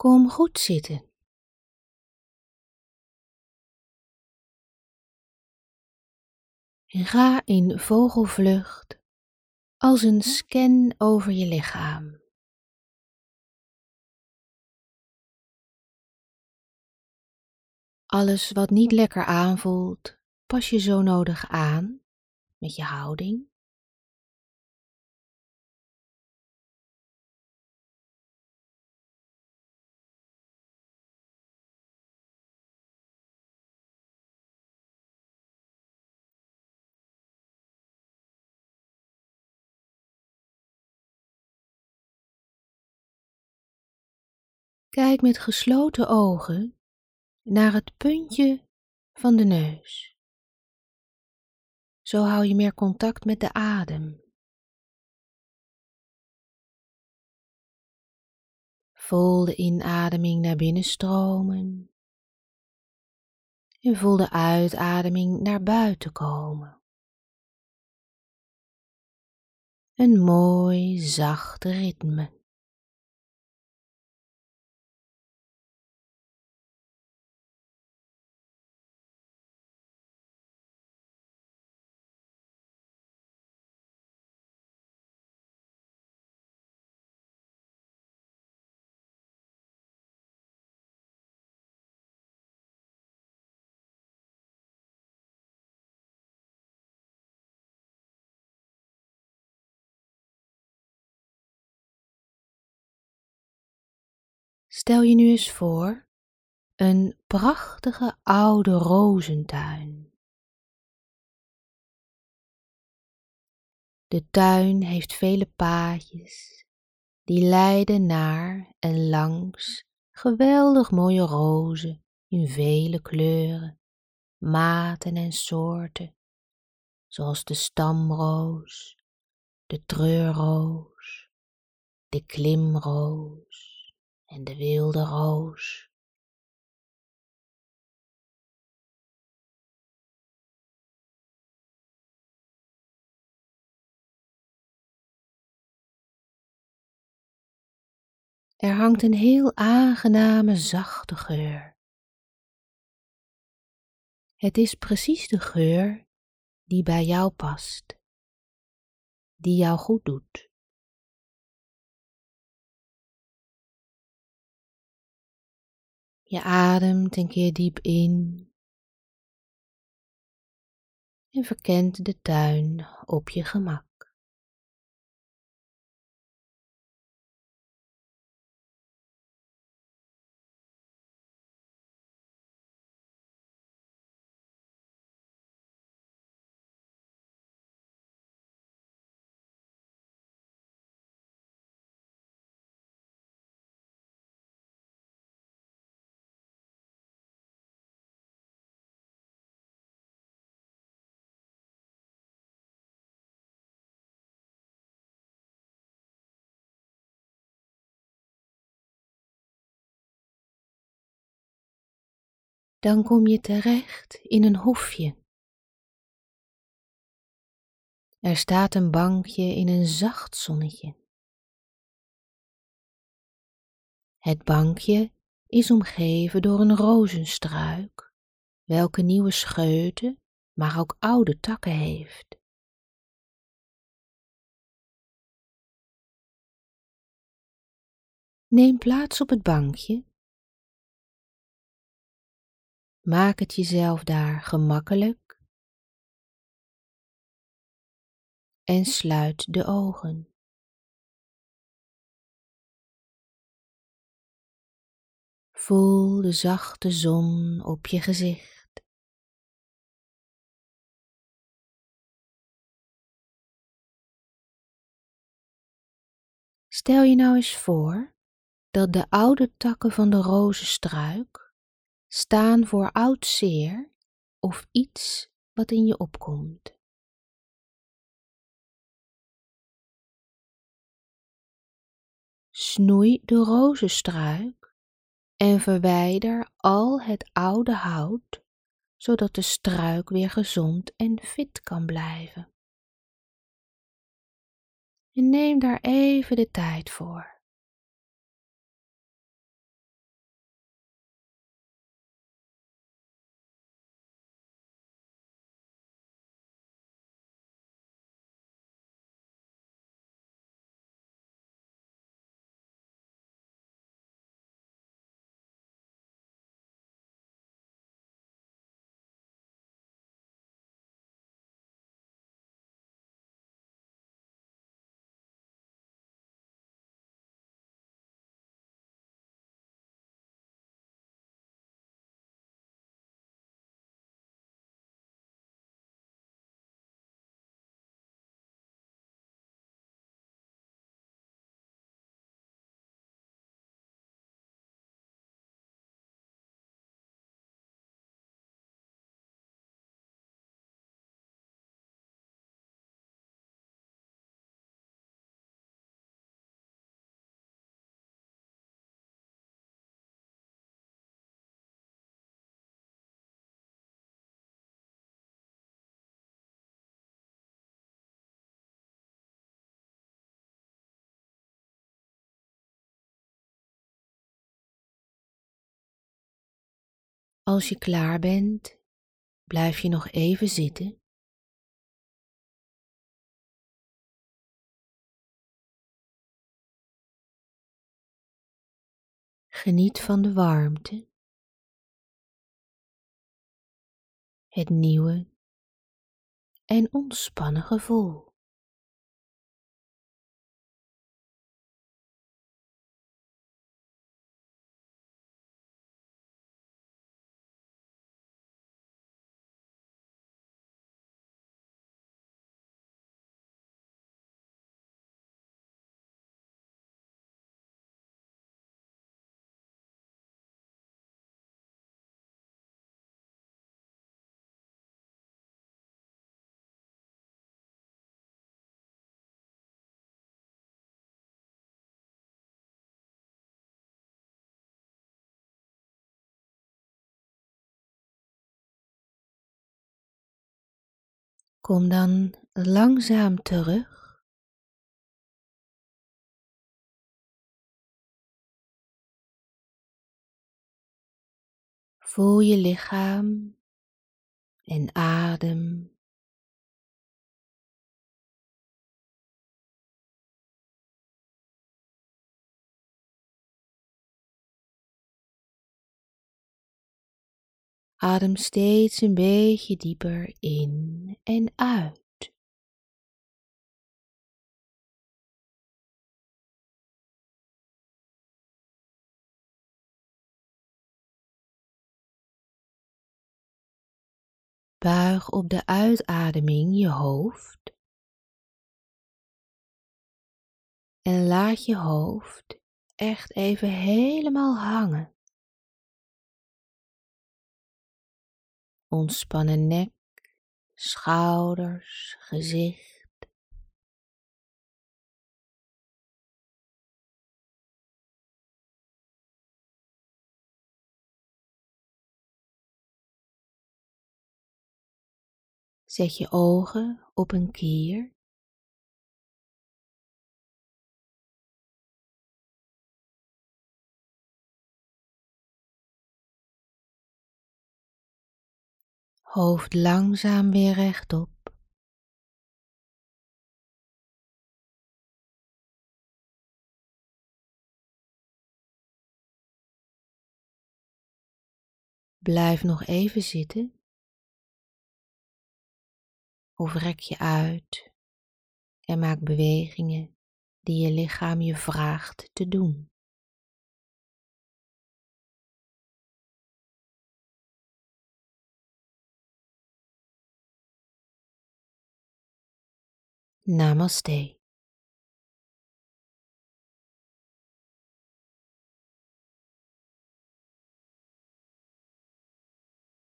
Kom goed zitten. En ga in vogelvlucht als een scan over je lichaam. Alles wat niet lekker aanvoelt, pas je zo nodig aan met je houding. Kijk met gesloten ogen naar het puntje van de neus. Zo hou je meer contact met de adem. Voel de inademing naar binnen stromen en voel de uitademing naar buiten komen. Een mooi zacht ritme. Stel je nu eens voor een prachtige oude rozentuin. De tuin heeft vele paadjes die leiden naar en langs geweldig mooie rozen in vele kleuren, maten en soorten, zoals de stamroos, de treurroos, de klimroos en de wilde roos. Er hangt een heel aangename zachte geur. Het is precies de geur die bij jou past, die jou goed doet. Je ademt een keer diep in en verkent de tuin op je gemak. Dan kom je terecht in een hofje. Er staat een bankje in een zacht zonnetje. Het bankje is omgeven door een rozenstruik, welke nieuwe scheuten, maar ook oude takken heeft. Neem plaats op het bankje Maak het jezelf daar gemakkelijk en sluit de ogen. Voel de zachte zon op je gezicht. Stel je nou eens voor dat de oude takken van de rozenstruik staan voor oud zeer of iets wat in je opkomt. Snoei de rozenstruik en verwijder al het oude hout, zodat de struik weer gezond en fit kan blijven. En neem daar even de tijd voor. Als je klaar bent, blijf je nog even zitten. Geniet van de warmte, het nieuwe en ontspannen gevoel. Kom dan langzaam terug. Voel je lichaam en adem. Adem steeds een beetje dieper in en uit. Buig op de uitademing je hoofd en laat je hoofd echt even helemaal hangen. Ontspannen nek, schouders, gezicht. Zet je ogen op een kier. Hoofd langzaam weer rechtop. Blijf nog even zitten of rek je uit en maak bewegingen die je lichaam je vraagt te doen. Namaste.